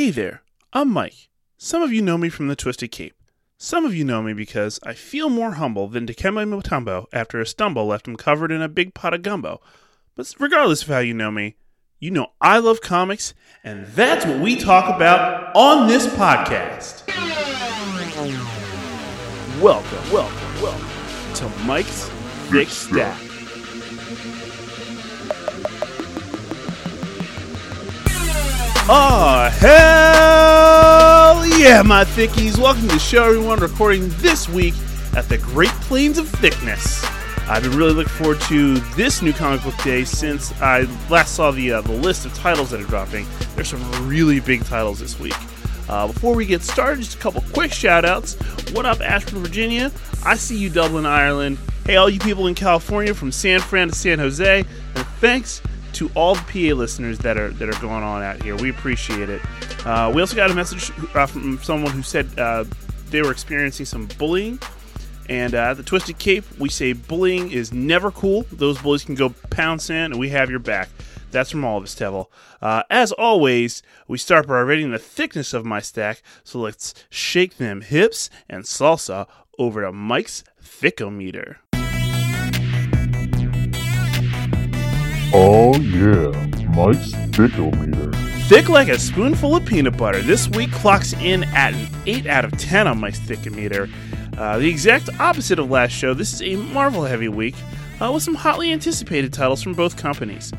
Hey there, I'm Mike. Some of you know me from the Twisted Cape. Some of you know me because I feel more humble than Dikembe Mutombo after a stumble left him covered in a big pot of gumbo. But regardless of how you know me, you know I love comics, and that's what we talk about on this podcast. Welcome, welcome, welcome to Mike's Thick Stack. Oh, hell yeah, my thickies. Welcome to the show, everyone. Recording this week at the Great Plains of Thickness. I've been really looking forward to this new comic book day since I last saw the uh, the list of titles that are dropping. There's some really big titles this week. Uh, before we get started, just a couple quick shout outs. What up, Ashburn, Virginia? I see you, Dublin, Ireland. Hey, all you people in California from San Fran to San Jose. And thanks to all the PA listeners that are that are going on out here. We appreciate it. Uh, we also got a message uh, from someone who said uh, they were experiencing some bullying. And uh, at the Twisted Cape, we say bullying is never cool. Those bullies can go pound sand, and we have your back. That's from all of us, Tevil. Uh, as always, we start by rating the thickness of my stack, so let's shake them hips and salsa over to Mike's Thickometer. Oh yeah, Mike's Thickometer. Thick like a spoonful of peanut butter. This week clocks in at an 8 out of 10 on Mike's Thickometer. Uh, the exact opposite of last show, this is a Marvel heavy week uh, with some hotly anticipated titles from both companies.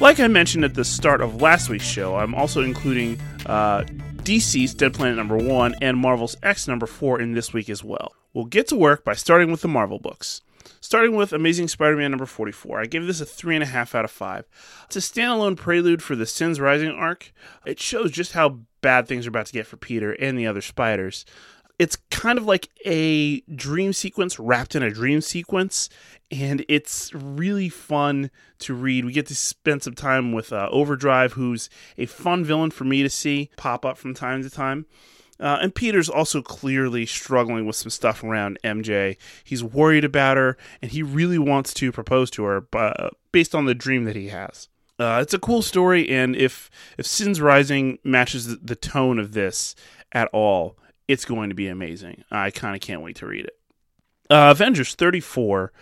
Like I mentioned at the start of last week's show, I'm also including uh, DCeased Dead Planet number 1 and Marvel's X number 4 in this week as well. We'll get to work by starting with the Marvel books. Starting with Amazing Spider Man number 44, I give this a 3.5 out of 5. It's a standalone prelude for the Sins Rising arc. It shows just how bad things are about to get for Peter and the other spiders. It's kind of like a dream sequence wrapped in a dream sequence, and it's really fun to read. We get to spend some time with uh, Overdrive, who's a fun villain for me to see pop up from time to time. Uh, and Peter's also clearly struggling with some stuff around MJ. He's worried about her, and he really wants to propose to her, uh, based on the dream that he has. Uh, it's a cool story, and if if Sins Rising matches the tone of this at all, it's going to be amazing. I kind of can't wait to read it. Uh, Avengers 34.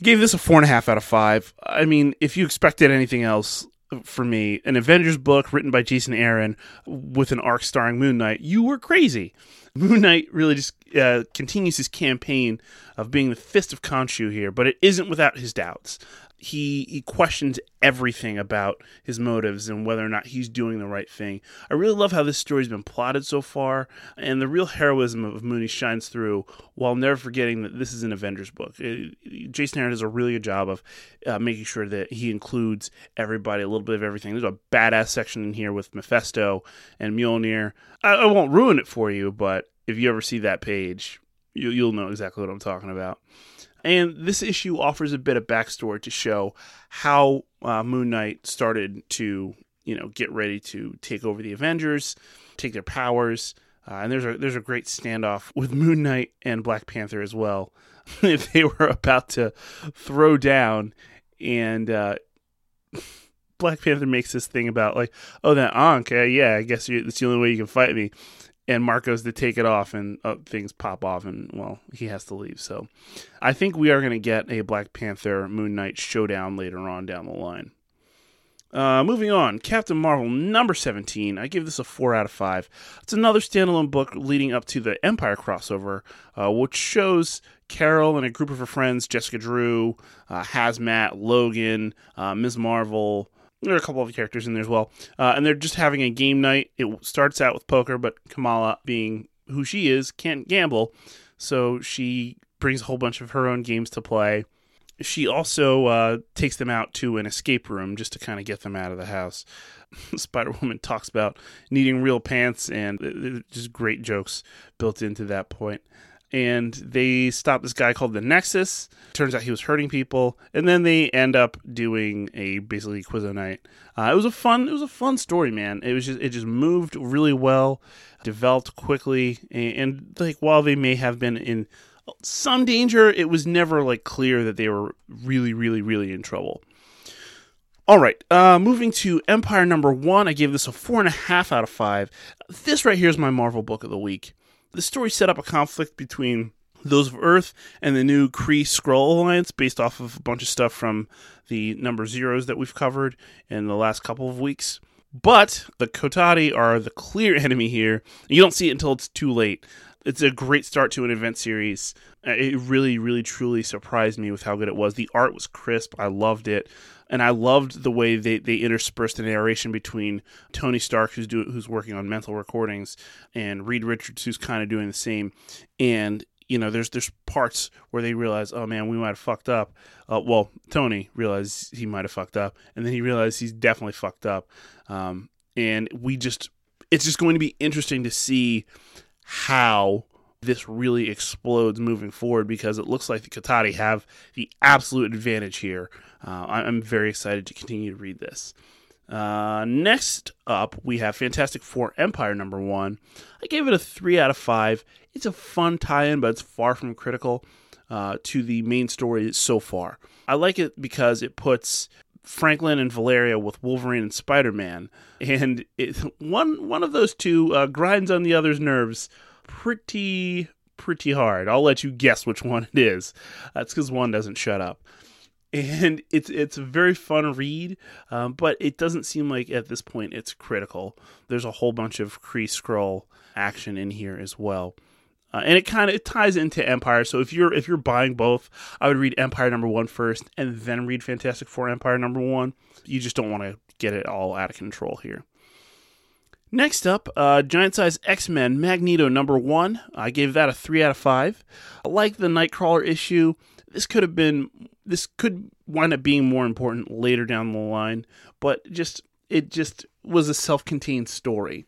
I gave this a four and a half out of five. I mean, if you expected anything else, for me, an Avengers book written by Jason Aaron with an arc starring Moon Knight, you were crazy. Moon Knight really just uh, continues his campaign of being the fist of Khonshu here, but it isn't without his doubts he he questions everything about his motives and whether or not he's doing the right thing. I really love how this story's been plotted so far, and the real heroism of Mooney shines through while never forgetting that this is an Avengers book. It, uh, Jason Aaron does a really good job of uh, making sure that he includes everybody, a little bit of everything. There's a badass section in here with Mephisto and Mjolnir. I, I won't ruin it for you, but if you ever see that page, you, you'll know exactly what I'm talking about. And this issue offers a bit of backstory to show how uh, Moon Knight started to, you know, get ready to take over the Avengers, take their powers. Uh, and there's a there's a great standoff with Moon Knight and Black Panther as well. if they were about to throw down, and uh, Black Panther makes this thing about like, oh, that Ankh, uh, yeah, I guess that's the only way you can fight me and Marco's to take it off, and uh, things pop off, and well, he has to leave. So, I think we are going to get a Black Panther Moon Knight showdown later on down the line. Uh, moving on, Captain Marvel number 17. I give this a 4 out of 5. It's another standalone book leading up to the Empire crossover, uh, which shows Carol and a group of her friends, Jessica Drew, uh, Hazmat, Logan, uh, Ms. Marvel, there are a couple of characters in there as well, uh, and they're just having a game night. It starts out with poker, but Kamala, being who she is, can't gamble, so she brings a whole bunch of her own games to play. She also uh, takes them out to an escape room just to kind of get them out of the house. Spider Woman talks about needing real pants, and just great jokes built into that point and they stop this guy called the Nexus. Turns out he was hurting people, and then they end up doing a basically Quizzo night. Uh, it was a fun, it was a fun story, man. It was just, it just moved really well, developed quickly, and, and like while they may have been in some danger, it was never like clear that they were really, really, really in trouble. All right, uh, moving to Empire number one, I gave this a four and a half out of five. This right here is my Marvel book of the week. The story set up a conflict between those of Earth and the new Kree Skrull Alliance based off of a bunch of stuff from the number zeros that we've covered in the last couple of weeks. But the Kotati are the clear enemy here. You don't see it until it's too late. It's a great start to an event series. Uh, It really, really, truly surprised me with how good it was. The art was crisp. I loved it. And I loved the way they, they interspersed the narration between Tony Stark, who's do, who's working on mental recordings, and Reed Richards, who's kind of doing the same. And you know, there's there's parts where they realize, oh man, we might have fucked up. Uh, well, Tony realized he might have fucked up, and then he realized he's definitely fucked up. Um, and we just, it's just going to be interesting to see how this really explodes moving forward because it looks like the Kotati have the absolute advantage here. Uh, I'm very excited to continue to read this. Uh, next up, we have Fantastic Four Empire number one. I gave it a three out of five. It's a fun tie-in, but it's far from critical uh, to the main story so far. I like it because it puts Franklin and Valeria with Wolverine and Spider-Man, and it, one one of those two uh, grinds on the other's nerves pretty pretty hard. I'll let you guess which one it is. That's because one doesn't shut up and it's it's a very fun read, um, but it doesn't seem like at this point it's critical. There's a whole bunch of Kree Skrull action in here as well, uh, and it kind of it ties into Empire. So if you're if you're buying both, I would read Empire number one first, and then read Fantastic Four Empire number one. You just don't want to get it all out of control here. Next up, uh, Giant Size X Men Magneto number one. I gave that a three out of five. I Like the Nightcrawler issue, this could have been this could wind up being more important later down the line, but just it just was a self-contained story.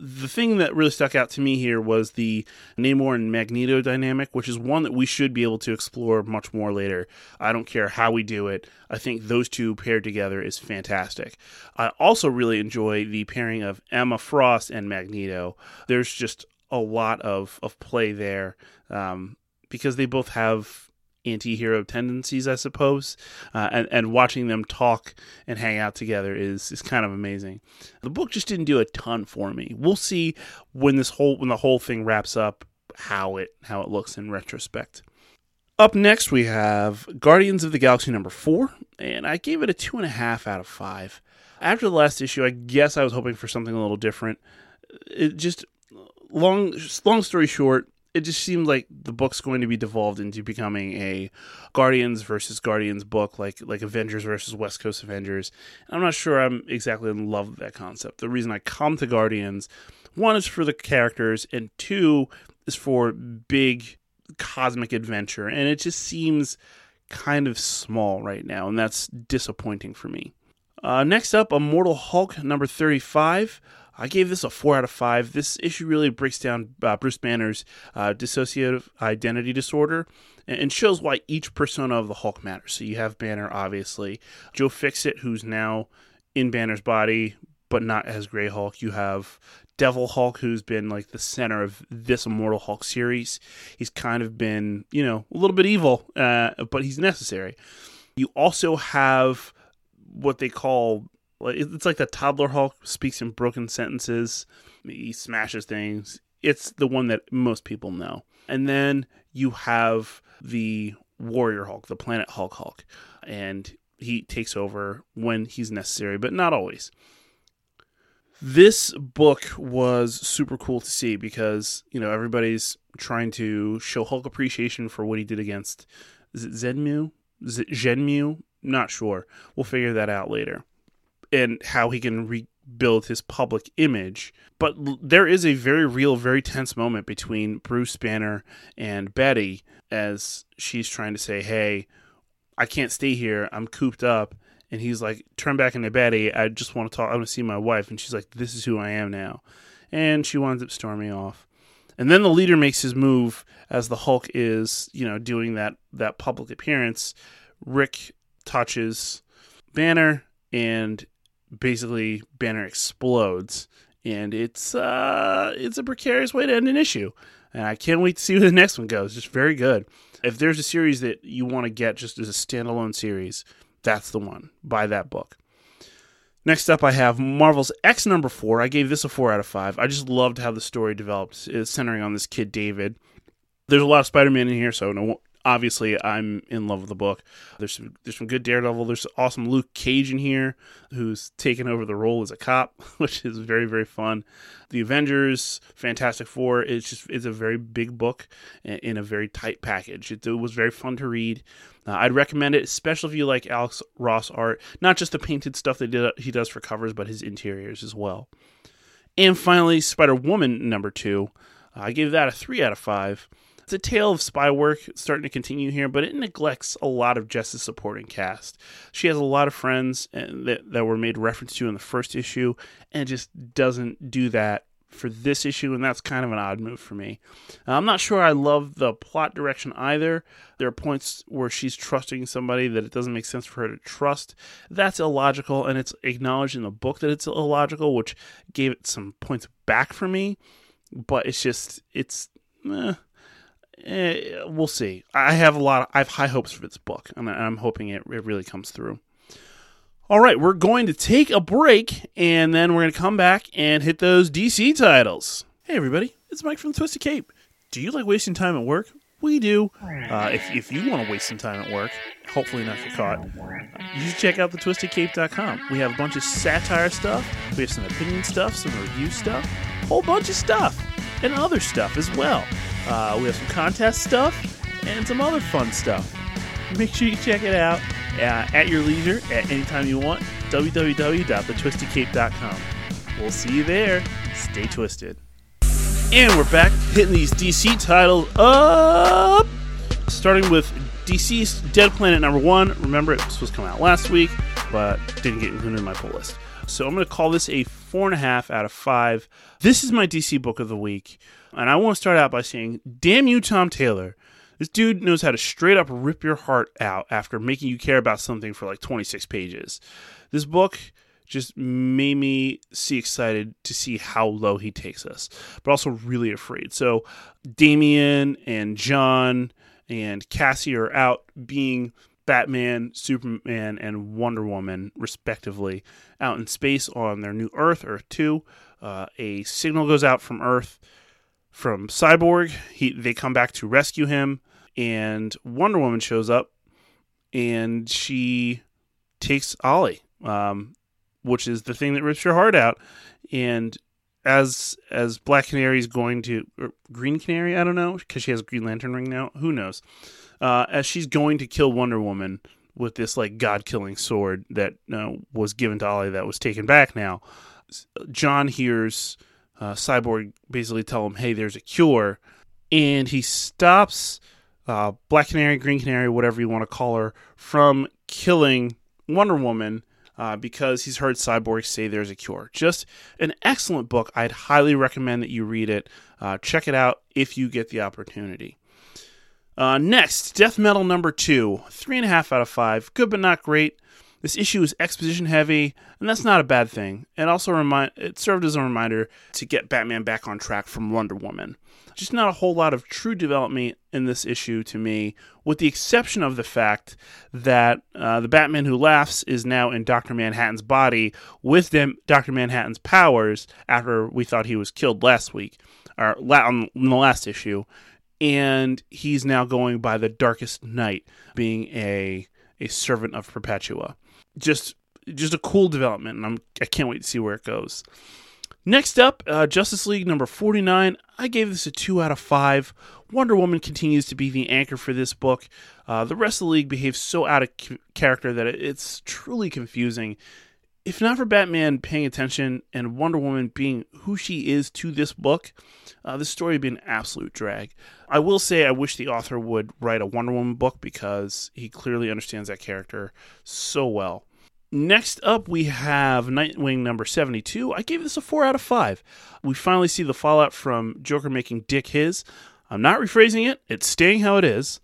The thing that really stuck out to me here was the Namor and Magneto dynamic, which is one that we should be able to explore much more later. I don't care how we do it. I think those two paired together is fantastic. I also really enjoy the pairing of Emma Frost and Magneto. There's just a lot of, of play there um, because they both have anti-hero tendencies, I suppose, uh, and and watching them talk and hang out together is is kind of amazing. The book just didn't do a ton for me. We'll see when this whole when the whole thing wraps up how it how it looks in retrospect. Up next, we have Guardians of the Galaxy number four, and I gave it a two and a half out of five. After the last issue, I guess I was hoping for something a little different. It just long long story short, it just seemed like the book's going to be devolved into becoming a Guardians versus Guardians book, like like Avengers versus West Coast Avengers. I'm not sure I'm exactly in love with that concept. The reason I come to Guardians, one is for the characters, and two is for big cosmic adventure, and it just seems kind of small right now, and that's disappointing for me. Uh, next up, Immortal Hulk number 35. I gave this a 4 out of 5. This issue really breaks down uh, Bruce Banner's uh, dissociative identity disorder and, and shows why each persona of the Hulk matters. So you have Banner, obviously, Joe Fixit, who's now in Banner's body, but not as Grey Hulk. You have Devil Hulk, who's been like the center of this Immortal Hulk series. He's kind of been, you know, a little bit evil, uh, but he's necessary. You also have what they call like it's like the toddler Hulk speaks in broken sentences. He smashes things. It's the one that most people know. And then you have the Warrior Hulk, the Planet Hulk Hulk, and he takes over when he's necessary, but not always. This book was super cool to see because, you know, everybody's trying to show Hulk appreciation for what he did against is it Zenmu? Is it Zhenmu? Not sure. We'll figure that out later. And how he can rebuild his public image. But there is a very real, very tense moment between Bruce Banner and Betty as she's trying to say, Hey, I can't stay here. I'm cooped up. And he's like, Turn back into Betty. I just want to talk. I want to see my wife. And she's like, This is who I am now. And she winds up storming off. And then the leader makes his move as the Hulk is, you know, doing that that public appearance. Rick touches Banner and basically Banner explodes and it's uh it's a precarious way to end an issue. And I can't wait to see where the next one goes. Just very good. If there's a series that you want to get just as a standalone series, that's the one. Buy that book. Next up, I have Marvel's X number four. I gave this a four out of five. I just loved how the story developed, it's centering on this kid David. There's a lot of Spider-Man in here, so no, obviously I'm in love with the book. There's some, there's some good Daredevil. There's awesome Luke Cage in here, who's taken over the role as a cop, which is very very fun. The Avengers, Fantastic Four. It's just it's a very big book in a very tight package. It, it was very fun to read. Uh, I'd recommend it, especially if you like Alex Ross art, not just the painted stuff that did, he does for covers, but his interiors as well. And finally, Spider Woman number two. I gave that a three out of five. It's a tale of spy work starting to continue here, but it neglects a lot of Jess's supporting cast. She has a lot of friends that, that were made reference to in the first issue, and just doesn't do that for this issue, and that's kind of an odd move for me. I'm not sure I love the plot direction either. There are points where she's trusting somebody that it doesn't make sense for her to trust. That's illogical, and it's acknowledged in the book that it's illogical, which gave it some points back for me. But it's just, it's. Eh, eh, we'll see. I have a lot. Of, I have high hopes for this book, and I'm hoping it, it really comes through. All right, we're going to take a break, and then we're going to come back and hit those DC titles. Hey, everybody, it's Mike from Twisted Cape. Do you like wasting time at work? We do. Uh, if, if you want to waste some time at work, hopefully not get caught, you should check out the twistedcape.com. We have a bunch of satire stuff, we have some opinion stuff, some review stuff, a whole bunch of stuff, and other stuff as well. Uh, we have some contest stuff and some other fun stuff. Make sure you check it out uh, at your leisure at any time you want. www.thetwistedcape.com. We'll see you there. Stay twisted. And we're back hitting these DC titles up. Starting with DCeased Dead Planet number one. Remember, it was supposed to come out last week, but didn't get included in my pull list. So I'm going to call this a four and a half out of five. This is my DC book of the week. And I want to start out by saying, damn you, Tom Taylor. This dude knows how to straight up rip your heart out after making you care about something for like 26 pages. This book just made me see excited to see how low he takes us, but also really afraid. So Damian and John and Cassie are out being Batman, Superman, and Wonder Woman, respectively, out in space on their new Earth, Earth 2. Uh, a signal goes out from Earth from Cyborg. He, they come back to rescue him and Wonder Woman shows up, and she takes Ollie, um, which is the thing that rips your heart out. And as as Black Canary is going to Green Canary, I don't know, because she has Green Lantern ring now. Who knows? Uh, as she's going to kill Wonder Woman with this like god killing sword that uh, was given to Ollie that was taken back now. John hears uh, Cyborg basically tell him, "Hey, there's a cure," and he stops uh, Black Canary, Green Canary, whatever you want to call her, from killing Wonder Woman uh, because he's heard Cyborg say there's a cure. Just an excellent book. I'd highly recommend that you read it. Uh, check it out if you get the opportunity. Uh, next, Death Metal number two, three and a half out of five. Good but not great. This issue is exposition heavy, and that's not a bad thing. It also remind it served as a reminder to get Batman back on track from Wonder Woman. Just not a whole lot of true development in this issue to me, with the exception of the fact that uh, the Batman who laughs is now in Doctor Manhattan's body with them, Doctor Manhattan's powers after we thought he was killed last week or on the last issue, and he's now going by the Darkest Knight, being a a servant of Perpetua just just a cool development, and I'm I can't wait to see where it goes. Next up, uh, Justice League number 49. I gave this a 2 out of 5. Wonder Woman continues to be the anchor for this book. Uh, the rest of the league behaves so out of character that it's truly confusing. If not for Batman paying attention and Wonder Woman being who she is to this book, uh, this story would be an absolute drag. I will say I wish the author would write a Wonder Woman book because he clearly understands that character so well. Next up, we have Nightwing number 72. I gave this a 4 out of 5. We finally see the fallout from Joker making Dick his. I'm not rephrasing it, it's staying how it is.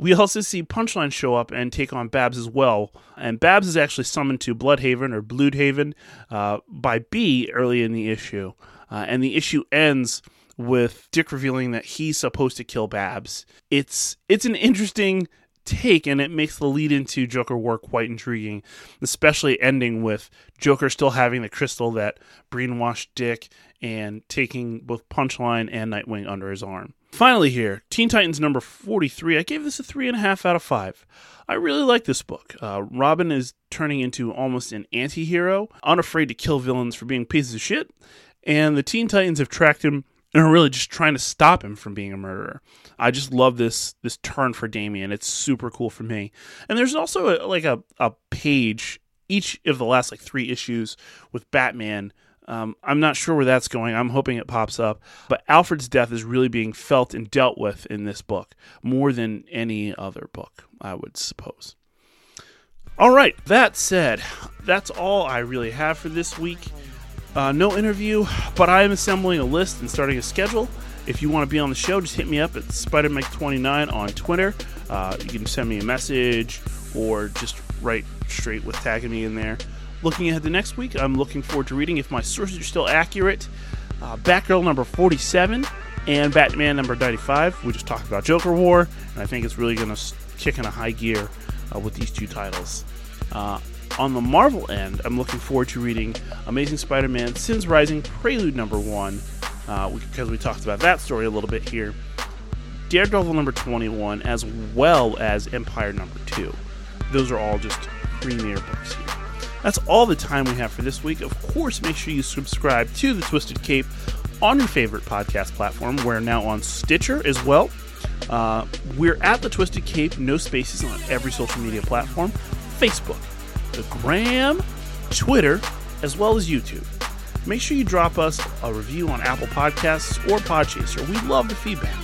We also see Punchline show up and take on Babs as well. And Babs is actually summoned to Bloodhaven or Bloodhaven uh, by B early in the issue. Uh, and the issue ends with Dick revealing that he's supposed to kill Babs. It's it's an interesting take, and it makes the lead into Joker War quite intriguing, especially ending with Joker still having the crystal that brainwashed Dick and taking both Punchline and Nightwing under his arm. Finally, here, Teen Titans number 43. I gave this a 3.5 out of 5. I really like this book. Uh, Robin is turning into almost an anti hero, unafraid to kill villains for being pieces of shit, and the Teen Titans have tracked him and are really just trying to stop him from being a murderer. I just love this this turn for Damian. It's super cool for me. And there's also a, like a, a page each of the last like three issues with Batman um, I'm not sure where that's going. I'm hoping it pops up. But Alfred's death is really being felt and dealt with in this book more than any other book, I would suppose. All right, that said, that's all I really have for this week. Uh, no interview, but I am assembling a list and starting a schedule. If you want to be on the show, just hit me up at SpiderMike29 on Twitter. Uh, you can send me a message or just write straight with tagging me in there. Looking ahead to next week, I'm looking forward to reading, if my sources are still accurate, uh, Batgirl number 47 and Batman number 95. We just talked about Joker War, and I think it's really going to kick in a high gear uh, with these two titles. Uh, on the Marvel end, I'm looking forward to reading Amazing Spider Man Sins Rising Prelude number 1, uh, because we talked about that story a little bit here. Daredevil number 21, as well as Empire number 2. Those are all just premier books here. That's all the time we have for this week. Of course, make sure you subscribe to The Twisted Cape on your favorite podcast platform. We're now on Stitcher as well. Uh, we're at The Twisted Cape, no spaces on every social media platform Facebook, the Gram, Twitter, as well as YouTube. Make sure you drop us a review on Apple Podcasts or Podchaser. We love the feedback.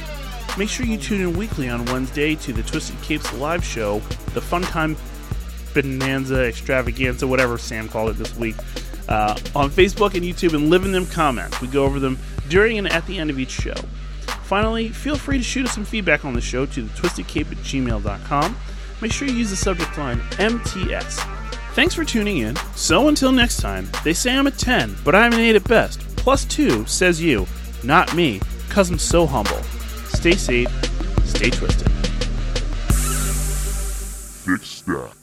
Make sure you tune in weekly on Wednesday to the Twisted Capes live show, the Fun Time bonanza extravaganza, whatever Sam called it this week, uh, on Facebook and YouTube and live in them comments. We go over them during and at the end of each show. Finally, feel free to shoot us some feedback on the show to the twistedcape at gmail.com. Make sure you use the subject line MTS. Thanks for tuning in. So until next time, they say I'm a 10, but I'm an 8 at best. Plus 2, says you, not me, because I'm so humble. Stay safe, stay twisted. Thick stack.